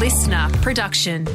listener production.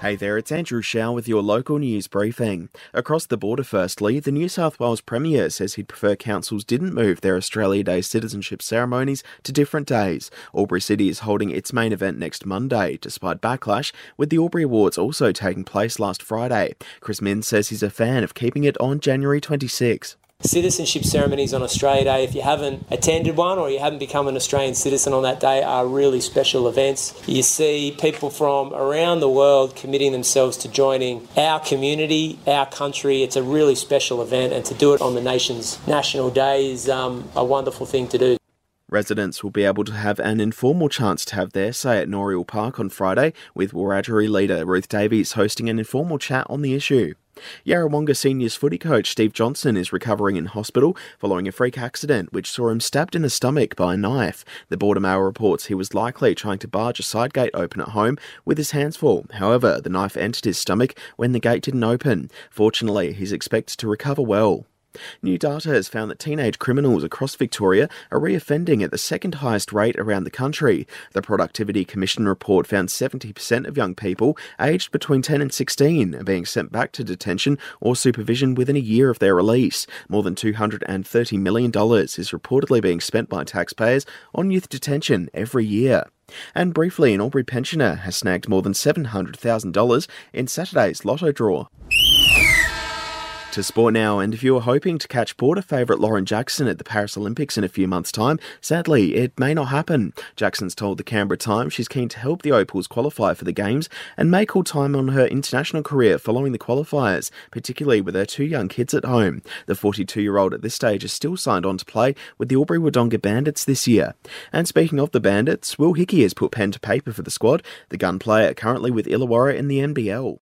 Hey there, it's Andrew Shaw with your local news briefing. Across the border, firstly, the New South Wales Premier says he'd prefer councils didn't move their Australia Day citizenship ceremonies to different days. Albury City is holding its main event next Monday, despite backlash, with the Albury Awards also taking place last Friday. Chris Minns says he's a fan of keeping it on January 26. Citizenship ceremonies on Australia Day, if you haven't attended one or you haven't become an Australian citizen on that day, are really special events. You see people from around the world committing themselves to joining our community, our country. It's a really special event, and to do it on the nation's national day is um, a wonderful thing to do. Residents will be able to have an informal chance to have their say at Noreuil Park on Friday, with Wiradjuri leader Ruth Davies hosting an informal chat on the issue. Yarrawonga Seniors footy coach Steve Johnson is recovering in hospital following a freak accident which saw him stabbed in the stomach by a knife. The Border Mail reports he was likely trying to barge a side gate open at home with his hands full. However, the knife entered his stomach when the gate didn't open. Fortunately, he's expected to recover well. New data has found that teenage criminals across Victoria are reoffending at the second highest rate around the country. The Productivity Commission report found 70% of young people aged between 10 and 16 are being sent back to detention or supervision within a year of their release. More than $230 million is reportedly being spent by taxpayers on youth detention every year. And briefly, an Albury pensioner has snagged more than $700,000 in Saturday's lotto draw. To sport now, and if you were hoping to catch border favourite Lauren Jackson at the Paris Olympics in a few months' time, sadly, it may not happen. Jackson's told the Canberra Times she's keen to help the Opals qualify for the Games and make all time on her international career following the qualifiers, particularly with her two young kids at home. The 42 year old at this stage is still signed on to play with the Albury Wodonga Bandits this year. And speaking of the Bandits, Will Hickey has put pen to paper for the squad, the gun player currently with Illawarra in the NBL.